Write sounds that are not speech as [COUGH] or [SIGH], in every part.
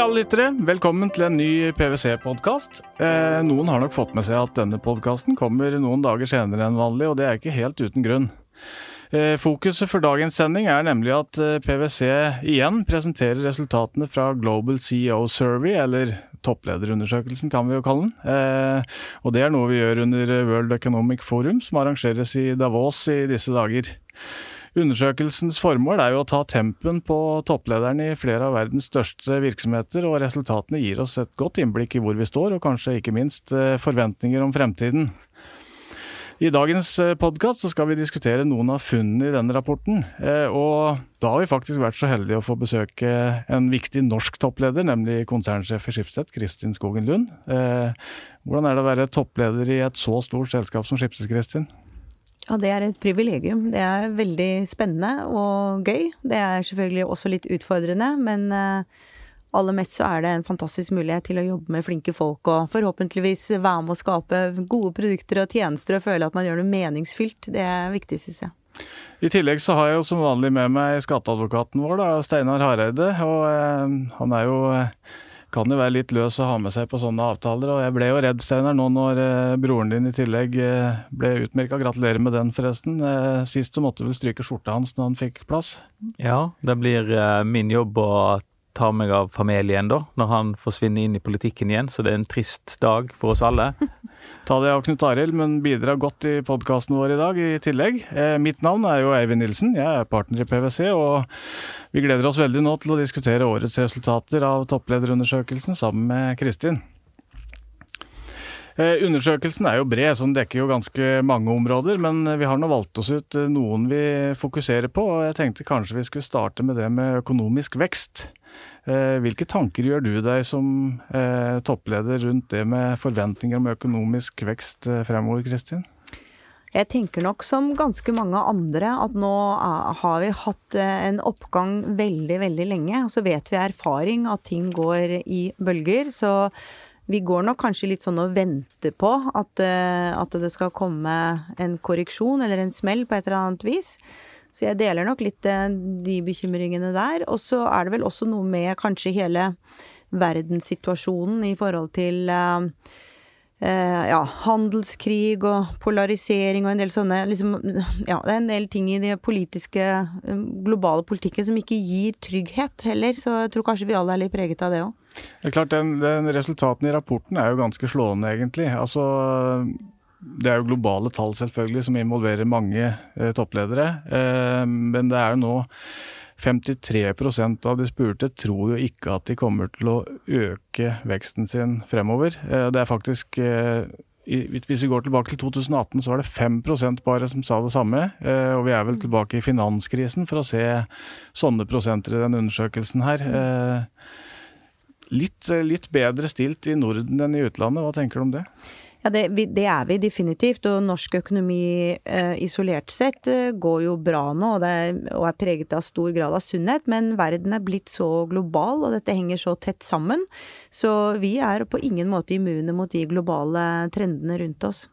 alle lyttere, velkommen til en ny PwC-podkast. Eh, noen har nok fått med seg at denne podkasten kommer noen dager senere enn vanlig, og det er ikke helt uten grunn. Eh, fokuset for dagens sending er nemlig at eh, PwC igjen presenterer resultatene fra Global CEO Survey, eller topplederundersøkelsen kan vi jo kalle den. Eh, og det er noe vi gjør under World Economic Forum, som arrangeres i Davos i disse dager. Undersøkelsens formål er jo å ta tempen på topplederne i flere av verdens største virksomheter, og resultatene gir oss et godt innblikk i hvor vi står, og kanskje ikke minst eh, forventninger om fremtiden. I dagens eh, podkast skal vi diskutere noen av funnene i denne rapporten. Eh, og da har vi faktisk vært så heldige å få besøke en viktig norsk toppleder, nemlig konsernsjef i Schibsted, Kristin Skogen Lund. Hvordan er det å være toppleder i et så stort selskap som Schibsted, Kristin? Ja, det er et privilegium. Det er veldig spennende og gøy. Det er selvfølgelig også litt utfordrende, men eh, aller mest så er det en fantastisk mulighet til å jobbe med flinke folk og forhåpentligvis være med å skape gode produkter og tjenester og føle at man gjør noe meningsfylt. Det er viktig, syns jeg. I tillegg så har jeg jo som vanlig med meg skatteadvokaten vår, da, Steinar Hareide. Og eh, han er jo eh, kan jo være litt løs å ha med seg på sånne avtaler. Og jeg ble jo redd, Steinar, nå når eh, broren din i tillegg eh, ble utmerka. Gratulerer med den, forresten. Eh, sist så måtte du stryke skjorta hans når han fikk plass? Ja, det blir min jobb å ta meg av familien da, når han forsvinner inn i politikken igjen. Så det er en trist dag for oss alle. [LAUGHS] Ta det av Knut Arild, men bidra godt i podkasten vår i dag i tillegg. Eh, mitt navn er jo Eivind Nilsen, jeg er partner i PwC, og vi gleder oss veldig nå til å diskutere årets resultater av topplederundersøkelsen sammen med Kristin. Eh, undersøkelsen er jo bred, så den dekker jo ganske mange områder. Men vi har nå valgt oss ut noen vi fokuserer på, og jeg tenkte kanskje vi skulle starte med det med økonomisk vekst. Eh, hvilke tanker gjør du deg som eh, toppleder rundt det med forventninger om økonomisk vekst eh, fremover, Kristin? Jeg tenker nok som ganske mange andre at nå har vi hatt en oppgang veldig, veldig lenge. Og så vet vi erfaring at ting går i bølger. Så vi går nok kanskje litt sånn og venter på at, at det skal komme en korreksjon eller en smell på et eller annet vis. Så jeg deler nok litt eh, de bekymringene der. Og så er det vel også noe med kanskje hele verdenssituasjonen i forhold til uh, ja, handelskrig og polarisering og en del sånne liksom, Ja, det er en del ting i det politiske, globale politikken som ikke gir trygghet heller. Så jeg tror kanskje vi alle er litt preget av det òg. Det er klart, den, den Resultatene i rapporten er jo ganske slående, egentlig. Altså det er jo globale tall selvfølgelig som involverer mange eh, toppledere. Eh, men det er jo nå 53% av de spurte tror jo ikke at de kommer til å øke veksten sin fremover. Eh, det er faktisk eh, hvis vi går tilbake til 2018, så var det 5% bare som sa det samme. Eh, og vi er vel tilbake i finanskrisen for å se sånne prosenter i den undersøkelsen her. Litt, litt bedre stilt i Norden enn i utlandet, hva tenker du om det? Ja, det, det, er vi definitivt. Og norsk økonomi eh, isolert sett eh, går jo bra nå, og, er, og, er, preget av stor grad av sunnhet. Men verden er blitt så global, og dette henger så tett sammen. Så vi er på ingen måte immune mot de globale trendene rundt oss.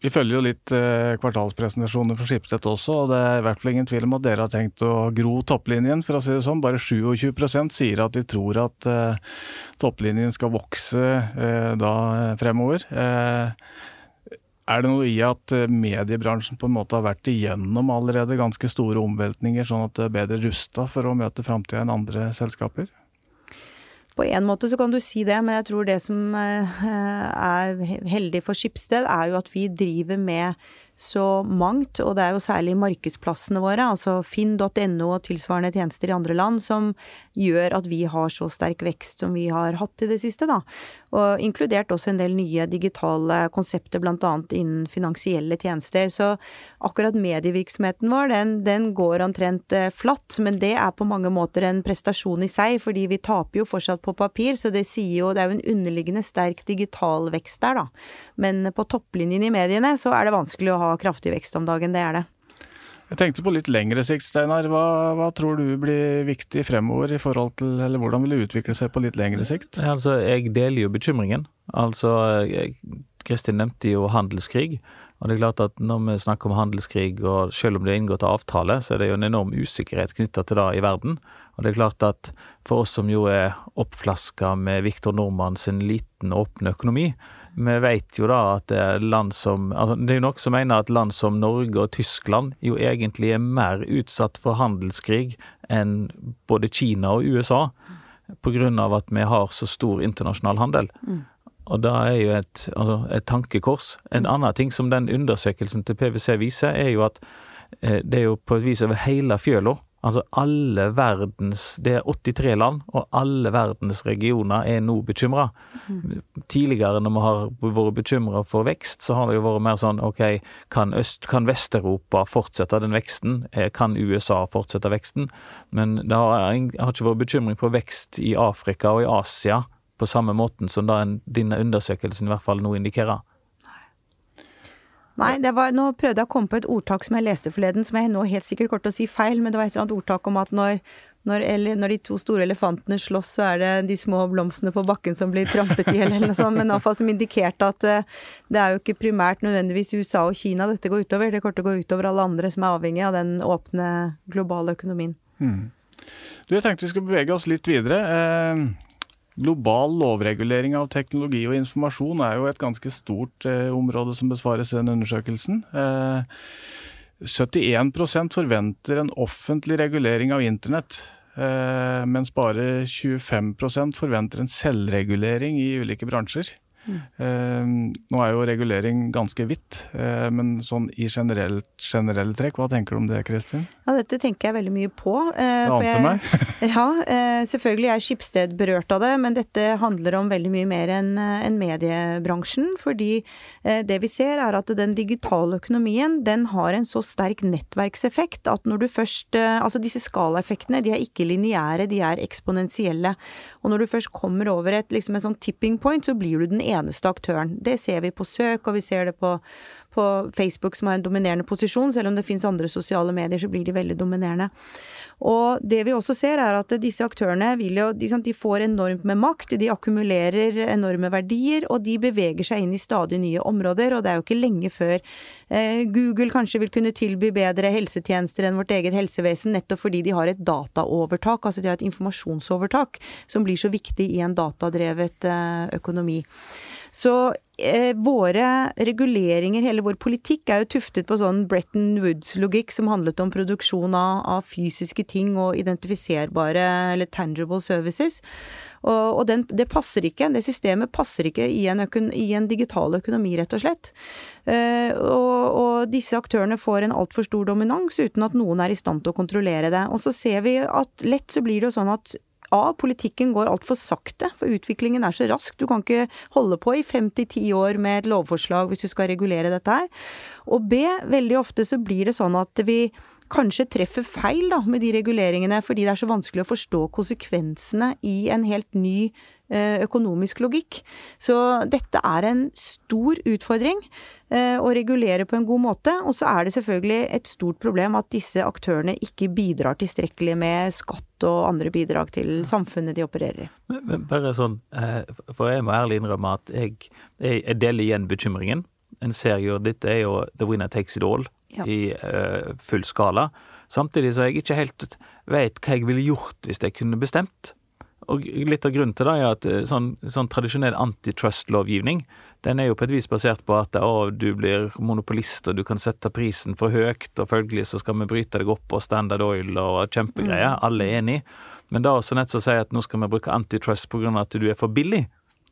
Vi følger jo litt eh, kvartalspresentasjoner for Skipstedt også, og det er i hvert fall ingen tvil om at dere har tenkt å gro topplinjen, for å si det sånn. Bare 27% sier at de tror at eh, topplinjen skal vokse eh, da fremover. Er det noe i at mediebransjen på en måte har vært igjennom allerede ganske store omveltninger, sånn at det er bedre rusta for å møte framtida enn andre selskaper? På en måte så kan du si det, men jeg tror det som eh, er heldig for Skipsted, er jo at vi driver med så mangt, og det er jo særlig markedsplassene våre, altså finn.no og tilsvarende tjenester i andre land, som gjør at vi har så sterk vekst som vi har hatt i det siste, da. Og inkludert også en del nye digitale konsepter, annet innen finansielle tjenester. Så akkurat medievirksomheten vår, den, den går omtrent eh, flatt, men det er på mange måter en prestasjon i seg, fordi vi taper jo fortsatt på papir, så det sier jo Det er jo en underliggende sterk digital vekst der, da. Men på topplinjen i mediene så er det vanskelig å ha kraftig vekst om dagen, det er det. Jeg tenkte på litt lengre sikt, Steinar. Hva, hva, tror du blir viktig fremover i forhold til, eller hvordan vil det utvikle seg på litt lengre sikt? Altså, Jeg deler jo bekymringen. Altså, Kristin nevnte jo handelskrig. Og det er klart at når vi snakker om handelskrig, og selv om det er inngått avtale, så er det jo en enorm usikkerhet knytta til det i verden. Og det er klart at for oss som jo er oppflaska med Viktor Nordmann sin liten, åpne økonomi, vi vet jo da at det er land som altså Det er jo noen som mener at land som Norge og Tyskland jo egentlig er mer utsatt for handelskrig enn både Kina og USA, av at vi har så stor internasjonal handel. Mm. Og det er jo et, altså et, tankekors. En annen ting som den undersøkelsen til PwC viser, er jo at eh, det er jo på et vis over hele fjøla. Altså alle verdens Det er 83 land, og alle verdens regioner er nå bekymra. Mm. Tidligere, når vi har vært bekymra for vekst, så har det jo vært mer sånn OK, kan, Øst, kan Vest-Europa fortsette den veksten? Eh, kan USA fortsette veksten? Men det har, har ikke vært bekymring for vekst i Afrika og i Asia på samme måten som da denne undersøkelsen i hvert fall nå indikerer. Nei, det var, nå prøvde jeg å komme på et ordtak som jeg leste forleden, som jeg nå helt sikkert kommer til å si feil, men det var et eller annet ordtak om at når, når, når, de to store elefantene slåss, så er det de små blomstene på bakken som blir trampet i hjel, eller noe sånt, men iallfall som indikerte at uh, det er jo ikke primært nødvendigvis USA og Kina dette går utover, det kommer til å gå utover alle andre som er avhengig av den åpne globale økonomien. Mm. Du, jeg tenkte vi skulle bevege oss litt videre. Uh, Global lovregulering av teknologi og informasjon er jo et ganske stort eh, område som besvares i den undersøkelsen. Eh, 71% forventer en offentlig regulering av internett, eh, mens bare 25% forventer en selvregulering i ulike bransjer. Mm. nå er jo regulering ganske vidt, uh, men sånn i generelle trekk, hva tenker du om det, Kristin? Ja, dette tenker jeg veldig mye på. Uh, det ante jeg, meg. [LAUGHS] [LAUGHS] ja, selvfølgelig er Skipsted berørt av det, men dette handler om veldig mye mer enn en mediebransjen. Fordi det vi ser er at den digitale økonomien, den har en så sterk nettverkseffekt at når du først Altså disse skalaeffektene, de er ikke lineære, de er eksponentielle. Og når du først kommer over et, liksom et sånn tipping point, så blir du den eneste aktøren. Det ser vi på søk, og vi ser det på, på Facebook, som har en dominerende posisjon. Selv om det finnes andre sosiale medier, så blir de veldig dominerende. Og det vi også ser, er at disse aktørene vil jo De får enormt med makt, de akkumulerer enorme verdier, og de beveger seg inn i stadig nye områder. Og det er jo ikke lenge før eh, Google kanskje vil kunne tilby bedre helsetjenester enn vårt eget helsevesen, nettopp fordi de har et dataovertak, altså de har et informasjonsovertak, som blir så viktig i en datadrevet eh, økonomi. Så eh, våre reguleringer, hele vår politikk, er jo tuftet på sånn Bretton Woods-logikk som handlet om produksjon av, av, fysiske ting og identifiserbare eller tangible services. Og, og den, det passer ikke, det systemet passer ikke i en, økon, i en digital økonomi, rett og slett. Eh, og, og, disse aktørene får en altfor stor dominans uten at noen er i stand til å kontrollere det. Og så ser vi at lett så blir det jo sånn at A. Politikken går altfor sakte, for utviklingen er så rask. Du kan ikke holde på i fem til ti år med et lovforslag hvis du skal regulere dette her. Og B. Veldig ofte så blir det sånn at vi kanskje treffer feil da, med de reguleringene, fordi det er så vanskelig å forstå konsekvensene i en helt ny økonomisk logikk. Så dette er en stor utfordring eh, å regulere på en god måte. Og så er det selvfølgelig et stort problem at disse aktørene ikke bidrar tilstrekkelig med skatt og andre bidrag til samfunnet de opererer i. Bare sånn, eh, for jeg må ærlig innrømme at jeg, jeg deler igjen bekymringen. En ser jo, dette er jo the winner takes it all ja. i full skala. Samtidig så jeg ikke helt vet hva jeg ville gjort hvis jeg kunne bestemt. Og litt av grunnen til det er at eh, sånn, sånn tradisjonell antitrust-lovgivning, den er jo på et vis basert på at å, du blir monopolist og du kan sette prisen for høyt, og følgelig så skal vi bryte deg opp og Standard Oil og kjempegreier. Mm. Alle er enig. Men da også nett så sier at nå skal vi bruke antitrust pga. at du er for billig.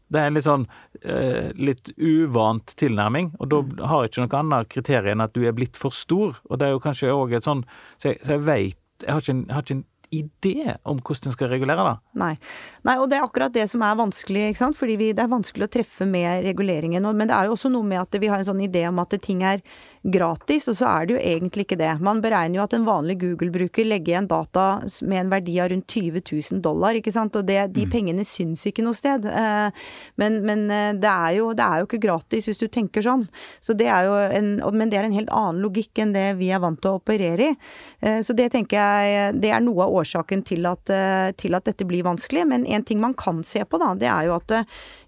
Det er en litt sånn eh, litt uvant tilnærming, og da mm. har jeg ikke noe annet kriterium enn at du er blitt for stor. Og det er jo kanskje òg et sånn Så jeg, så jeg veit jeg har ikke en idé om hvordan en skal regulere det. Nei. Nei. og det er akkurat det som er vanskelig, ikke sant. Fordi vi, det er vanskelig å treffe med reguleringen. Men det er jo også noe med at vi har en sånn idé om at ting er gratis, og så er det jo egentlig ikke det. Man beregner jo at en vanlig Google-bruker legger igjen data med en verdi av rundt 20 000 dollar, ikke sant. Og det, de mm. pengene syns ikke noe sted. Eh, men, men eh, det, er jo, det, er jo, ikke gratis hvis du tenker sånn. Så det er jo en, men det er en helt annen logikk enn det vi er vant til å operere i. Eh, så det tenker jeg det er noe av årsaken til at, til at dette blir vanskelig. Men en ting man kan se på, da, det er jo at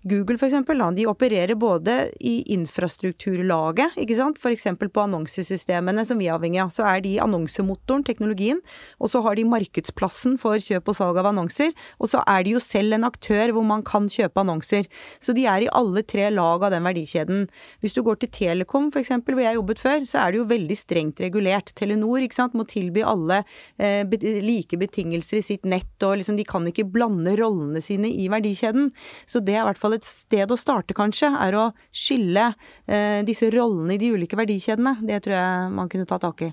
Google for eksempel, de opererer både i infrastrukturlaget, ikke sant. Eksempel på annonsesystemene som vi er avhengig av. Så er de annonsemotoren, teknologien, og så har de markedsplassen for kjøp og salg av annonser. Og så er de jo selv en aktør hvor man kan kjøpe annonser. Så de er i alle tre lag av den verdikjeden. Hvis du går til Telekom eksempel, hvor jeg jobbet før, så er det jo veldig strengt regulert. Telenor ikke sant, må tilby alle eh, like betingelser i sitt nett, og liksom de kan ikke blande rollene sine i verdikjeden. Så det er i hvert fall fall et sted å starte, kanskje, er å skille eh, disse rollene i de ulike verdikjedene. Det tror jeg man kunne ta tak i.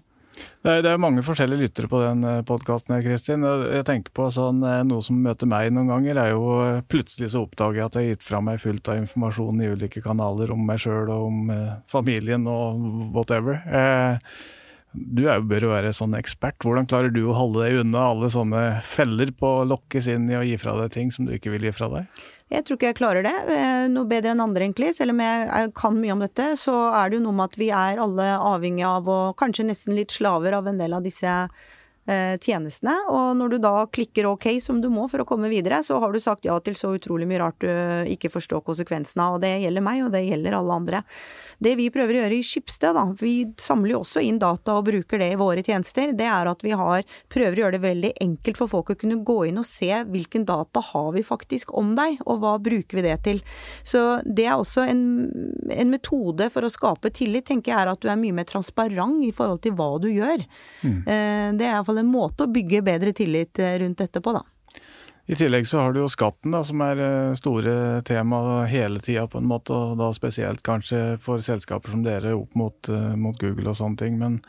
Det er, mange forskjellige lyttere på den eh, podkasten. Jeg tenker på sånn, eh, Noe som møter meg noen ganger, er jo eh, plutselig så oppdager jeg at jeg har gitt fra meg fullt av informasjon i ulike kanaler om meg sjøl og om familien og whatever. Eh, du er, bør jo være sånn ekspert. Hvordan klarer du å holde deg unna alle sånne feller på å lokkes inn i å gi fra deg ting som du ikke vil gi fra deg? Jeg tror ikke jeg klarer det. Eh, noe bedre enn andre, egentlig. Selv om jeg kan mye om dette, så er det jo noe med at vi er alle avhengig av, og kanskje nesten litt slaver av en del av disse tjenestene. Og når du da klikker ok, som du må for å komme videre, så har du sagt ja til så utrolig mye rart du ikke forstår konsekvensene av. Og det gjelder meg, og det gjelder alle andre. Det vi prøver å gjøre i Skipsted, da, vi samler jo også inn data og bruker det i våre tjenester, det er at vi har, prøver å gjøre det veldig enkelt for folk å kunne gå inn og se hvilken data har vi faktisk om deg, og hva bruker vi det til. Så det er også en, en metode for å skape tillit, tenker jeg er at du er mye mer transparent i forhold til hva du gjør. Mm. Eh, det er iallfall fall en måte å bygge bedre tillit eh, rundt dette på, da. I tillegg så har du jo skatten, da, som er eh, store tema hele tida, på en måte. Og da spesielt kanskje for selskaper som dere opp mot, eh, mot Google og sånne ting. Men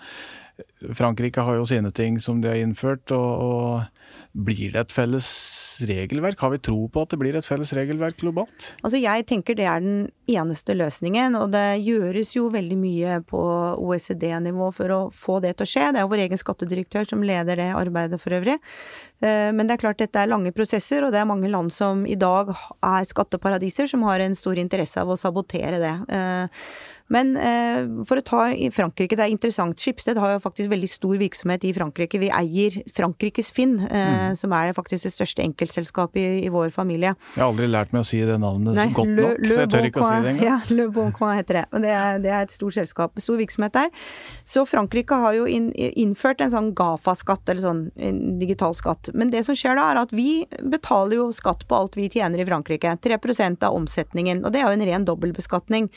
Frankrike har jo sine ting som de har innført, og, og blir det et felles regelverk? Har vi tro på at det blir et felles regelverk globalt? Altså jeg tenker det er den eneste løsningen, og det gjøres jo veldig mye på OECD-nivå for å få det til å skje. Det er jo vår egen skattedirektør som leder det arbeidet for øvrig. Eh, men det er klart dette er lange prosesser, og det er mange land som i dag er skatteparadiser, som har en stor interesse av å sabotere det. Men eh, for å ta i Frankrike, det er interessant. Skipsted har jo faktisk veldig stor virksomhet i Frankrike. Vi eier Frankrikes Finn, eh, mm. som er faktisk det største enkeltselskapet i, i, vår familie. Jeg har aldri lært meg å si det navnet Nei, godt le, nok, le, så jeg tør ikke å si det engang. [LAUGHS] Ja, Le Boncoin heter det. Men det er, det er, et stort selskap, stor virksomhet der. Så Frankrike har jo inn, innført en sånn GAFA-skatt, eller sånn digital skatt. Men det som skjer da, er at vi betaler jo skatt på alt vi tjener i Frankrike. 3% av omsetningen. Og det er jo en ren dobbeltbeskatning.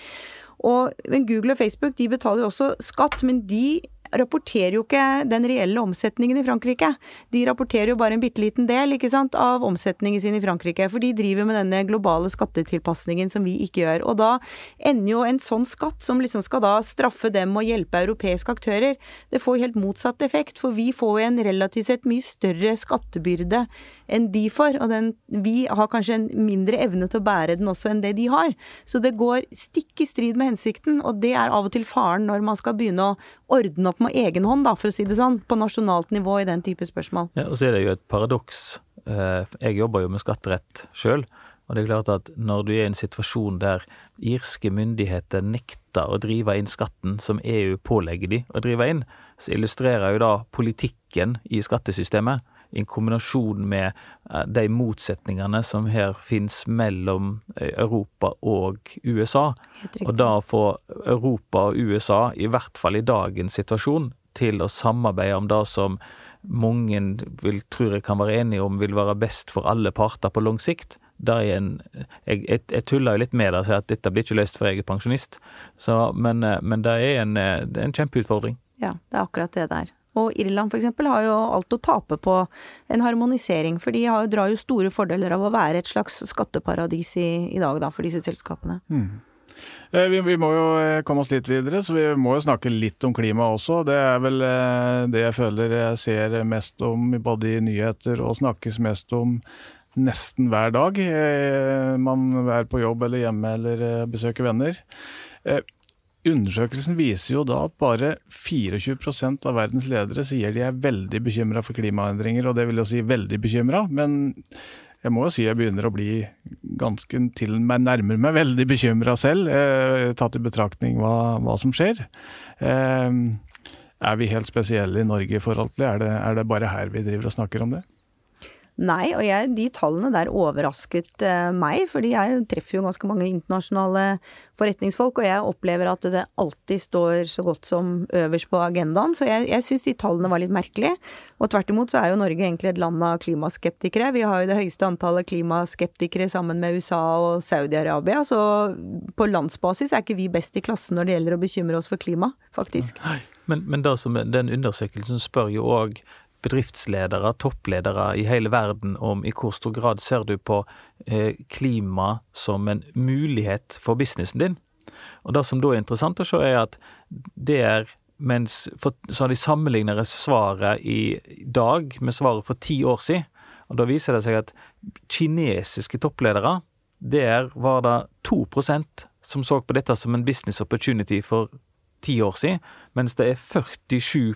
Og Google og Facebook de betaler jo også skatt, men de rapporterer jo ikke den reelle omsetningen i Frankrike. De rapporterer jo bare en bitte liten del ikke sant, av omsetningen sin i Frankrike, for de driver med denne globale skattetilpasningen som vi ikke gjør. Og da ender jo en sånn skatt, som liksom skal da straffe dem og hjelpe europeiske aktører, det får helt motsatt effekt, for vi får jo en relativt sett mye større skattebyrde enn de får, og den, vi har kanskje en mindre evne til å bære den også enn det de har. Så det går stikk i strid med hensikten, og det er av og til faren når man skal begynne å ordne opp med egen hånd, da, for å si det sånn, på nasjonalt nivå i den type spørsmål. Ja, og så er det jo et paradoks. Eh, jeg jobber jo med skatterett sjøl. Og det er klart at når du er i en situasjon der irske myndigheter nekter å drive inn skatten som EU pålegger de å drive inn, så illustrerer jo da politikken i skattesystemet i kombinasjon med eh, de motsetningene som her finnes mellom eh, Europa og USA. Og da få Europa og USA, i hvert fall i dagens situasjon, til å samarbeide om det som mange vil, tror jeg kan være enige om vil være best for alle parter på lang sikt. En, jeg, jeg, jeg, tuller jo litt med det og sier at dette blir ikke løst for jeg er pensjonist, Så, men, eh, men, det er en, en kjempeutfordring. Ja, det er akkurat det der. Og Irland f.eks. har jo alt å tape på en harmonisering, for de har, drar jo store fordeler av å være et slags skatteparadis i, i dag, da, for disse selskapene. Mm. Eh, vi, vi, må jo eh, komme oss litt videre, så vi må jo snakke litt om klima også. Det er vel eh, det jeg føler jeg ser mest om både i nyheter og snakkes mest om nesten hver dag. Man er på jobb eller hjemme eller besøker venner. Undersøkelsen viser jo da at bare 24% av verdens ledere sier de er veldig bekymra for klimaendringer, og det vil jo si veldig bekymra. Men jeg må jo si jeg begynner å bli ganske til meg nærmer meg veldig bekymra selv, eh, tatt i betraktning hva, hva som skjer. Eh, er vi helt spesielle i Norge i forhold til det? Er, det? er det bare her vi driver og snakker om det? Nei, og jeg, de tallene der overrasket uh, meg, fordi jeg treffer jo ganske mange internasjonale forretningsfolk, og jeg opplever at det alltid står så godt som øverst på agendaen, så jeg, jeg syns de tallene var litt merkelige. Og tvert imot så er jo Norge egentlig et land av klimaskeptikere. Vi har jo det høyeste antallet klimaskeptikere sammen med USA og Saudi-Arabia, så på landsbasis er ikke vi best i klassen når det gjelder å bekymre oss for klima, faktisk. Men, men som, den undersøkelsen spør jo òg bedriftsledere, toppledere i hele verden om i hvor stor grad ser du på eh, klima som en mulighet for businessen din. Og Det som da er interessant å se, er at det er mens for, så de sammenlignet svaret i dag med svaret for ti år siden. Og Da viser det seg at kinesiske toppledere, der var det 2% som så på dette som en business opportunity for ti år siden, mens det er 47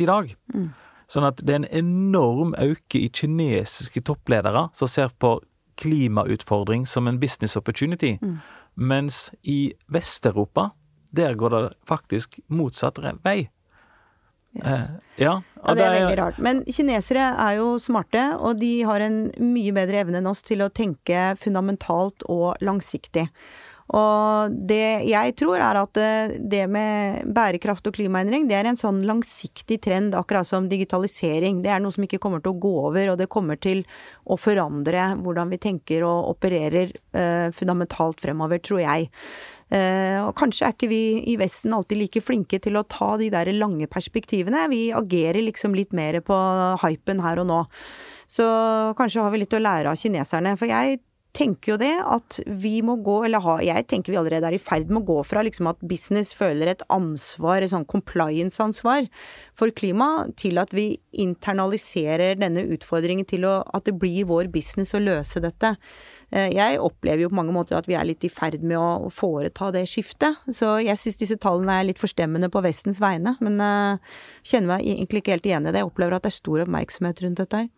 i dag. Mm. Sånn at det er en enorm økning i kinesiske toppledere som ser på klimautfordring som en business opportunity, mm. mens i Vest-Europa, der går det faktisk motsatt vei. Yes. Eh, ja, ja, det er veldig rart. Men kinesere er jo smarte, og de har en mye bedre evne enn oss til å tenke fundamentalt og langsiktig. Og det jeg tror er at eh, det med bærekraft og klimaendring, det er en sånn langsiktig trend, akkurat som digitalisering. Det er noe som ikke kommer til å gå over, og det kommer til å forandre hvordan vi tenker og opererer eh, fundamentalt fremover, tror jeg. Eh, og kanskje er ikke vi i Vesten alltid like flinke til å ta de der lange perspektivene. Vi agerer liksom litt mer på hypen her og nå. Så kanskje har vi litt å lære av kineserne. For jeg tenker jo det at vi må gå, eller ha, jeg tenker vi allerede er i ferd med å gå fra liksom at business føler et ansvar, et sånn compliance-ansvar for klima, til at vi internaliserer denne utfordringen til å, at det blir vår business å løse dette. Eh, jeg opplever jo på mange måter at vi er litt i ferd med å foreta det skiftet. Så jeg syns disse tallene er litt forstemmende på Vestens vegne, men jeg kjenner meg egentlig ikke helt igjen i det. Jeg opplever at det er stor oppmerksomhet rundt dette her.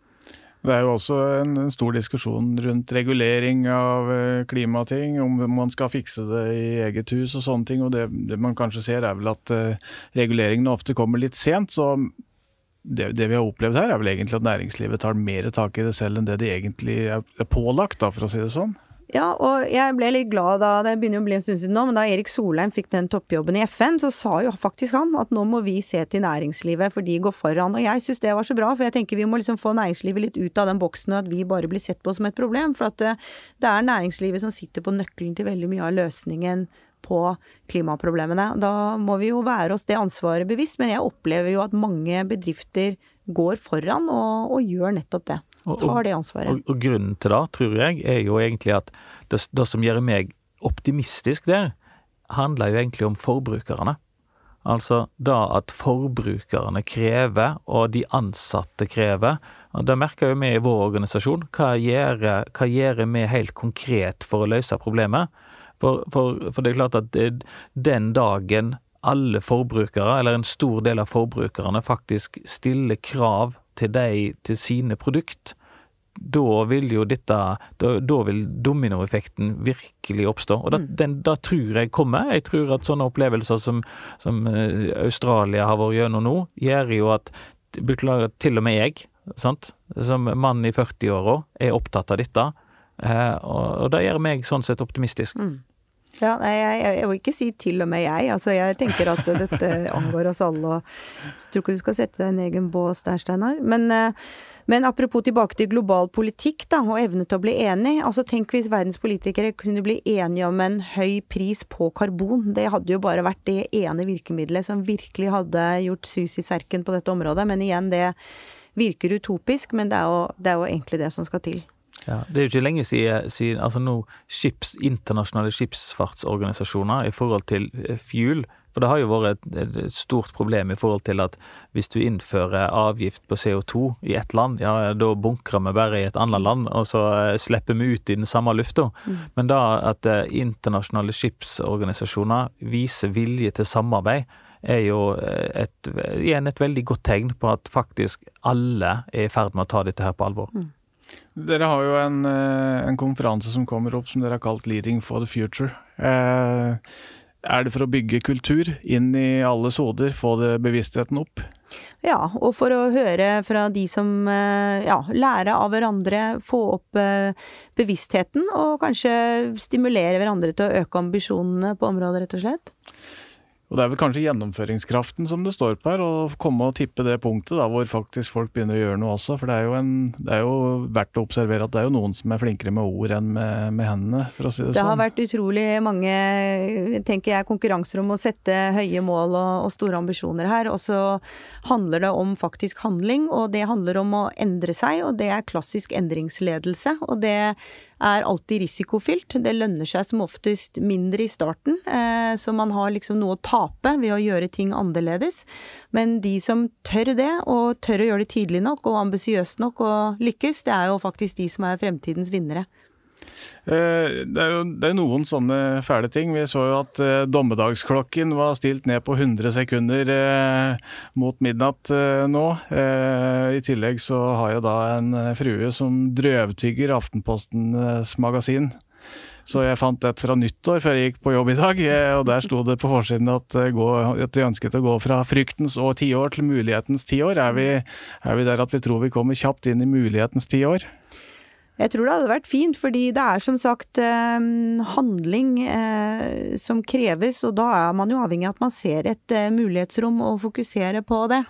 Det er jo også en, en, stor diskusjon rundt regulering av eh, klimating, om man skal fikse det i eget hus og sånne ting. og Det, det man kanskje ser er vel at uh, reguleringene ofte kommer litt sent. så det, det, vi har opplevd her, er vel egentlig at næringslivet tar mer tak i det selv enn det de egentlig er pålagt, da, for å si det sånn. Ja, og jeg ble litt glad da, det begynner å bli en stund siden nå, men da Erik Solheim fikk den toppjobben i FN, så sa jo faktisk han at nå må vi se til næringslivet, for de går foran. Og jeg syns det var så bra, for jeg tenker vi må liksom få næringslivet litt ut av den boksen, og at vi bare blir sett på som et problem. For at det, eh, det er næringslivet som sitter på nøkkelen til veldig mye av løsningen på klimaproblemene. Da må vi jo være oss det ansvaret bevisst, men jeg opplever jo at mange bedrifter går foran og, og gjør nettopp det. Tar det ansvaret. Og, og, grunnen til det, tror jeg, er jo egentlig at det, det som gjør meg optimistisk der, handler jo egentlig om forbrukerne. Altså da at forbrukerne krever, og de ansatte krever. og Det merker jo vi i vår organisasjon. Hva gjør, hva gjør vi helt konkret for å løse problemet? For, for, for det er klart at det, den dagen alle forbrukere, eller en stor del av forbrukerne, faktisk stiller krav til deg, til sine produkt, da vil jo dette Da, da vil dominoeffekten virkelig oppstå. Og mm. den, da tror jeg kommer. Jeg tror at sånne opplevelser som, som eh, Australia har vært gjennom nå, gjør jo at Beklager, til og med jeg, sant, som mann i 40-åra, er opptatt av dette. Eh, og det gjør meg sånn sett optimistisk. Mm. Ja, nei, jeg, jeg, vil ikke si til og med jeg. Altså, jeg tenker at dette [LAUGHS] angår oss alle, og jeg tror ikke du skal sette deg i en egen bås der, Steinar. Men, eh, men, apropos tilbake til global politikk, da, og evne til å bli enig. Altså, tenk hvis verdens politikere kunne bli enige om en høy pris på karbon. Det hadde jo bare vært det ene virkemidlet som virkelig hadde gjort sus i serken på dette området. Men igjen, det virker utopisk, men det er jo, det er jo egentlig det som skal til. Ja, Det er jo ikke lenge siden, siden altså nå skips, internasjonale skipsfartsorganisasjoner i forhold til eh, fuel For det har jo vært et, stort problem i forhold til at hvis du innfører avgift på CO2 i ett land, ja, da bunkrer vi bare i et annet land, og så eh, slipper vi ut i den samme lufta. Mm. Men da at eh, internasjonale skipsorganisasjoner viser vilje til samarbeid, er jo et, igjen et veldig godt tegn på at faktisk alle er i ferd med å ta dette her på alvor. Mm. Dere har jo en, en, konferanse som kommer opp som dere har kalt 'Leading for the Future'. Eh, er det for å bygge kultur inn i alles hoder, få det bevisstheten opp? Ja, og for å høre fra de som eh, ja, lærer av hverandre, få opp eh, bevisstheten, og kanskje stimulere hverandre til å øke ambisjonene på området, rett og slett. Og det er vel kanskje gjennomføringskraften som det står på her, å komme og tippe det punktet da, hvor faktisk folk begynner å gjøre noe også. For det er, jo en, det er jo verdt å observere at det er jo noen som er flinkere med ord enn med, med hendene, for å si det, det sånn. Det har vært utrolig mange, tenker jeg, konkurranser om å sette høye mål og, og store ambisjoner her. Og så handler det om faktisk handling, og det handler om å endre seg, og det er klassisk endringsledelse. Og det er alltid risikofylt. Det lønner seg som oftest mindre i starten, eh, så man har liksom noe å tape ved å gjøre ting annerledes. Men de som tør det, og tør å gjøre det tidlig nok og ambisiøst nok og lykkes, det er jo faktisk de som er fremtidens vinnere. Eh, det er jo det er noen sånne fæle ting. Vi så jo at eh, dommedagsklokken var stilt ned på 100 sekunder eh, mot midnatt eh, nå. Eh, I tillegg så har jeg da en frue som drøvtygger Aftenpostens magasin. Så jeg fant et fra nyttår før jeg gikk på jobb i dag, og der sto det på forsiden at, at de ønsket å gå fra fryktens og tiår til mulighetens tiår. Er, er vi der at vi tror vi kommer kjapt inn i mulighetens tiår? Jeg tror det hadde vært fint, fordi det er som sagt eh, handling eh, som kreves, og da er man jo avhengig av at man ser et eh, mulighetsrom og fokuserer på det.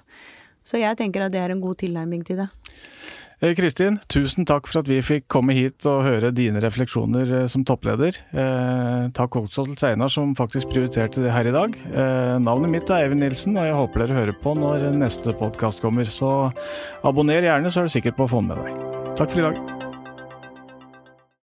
Så jeg tenker at det er en god tilnærming til det. Kristin, tusen takk for at vi fikk komme hit og høre dine refleksjoner som toppleder. Eh, takk også til Steinar som faktisk prioriterte det her i dag. Eh, navnet mitt er Eivind Nilsen, og jeg håper dere hører på når neste podkast kommer. Så abonner gjerne, så er du sikker på å få med deg. Takk for i dag.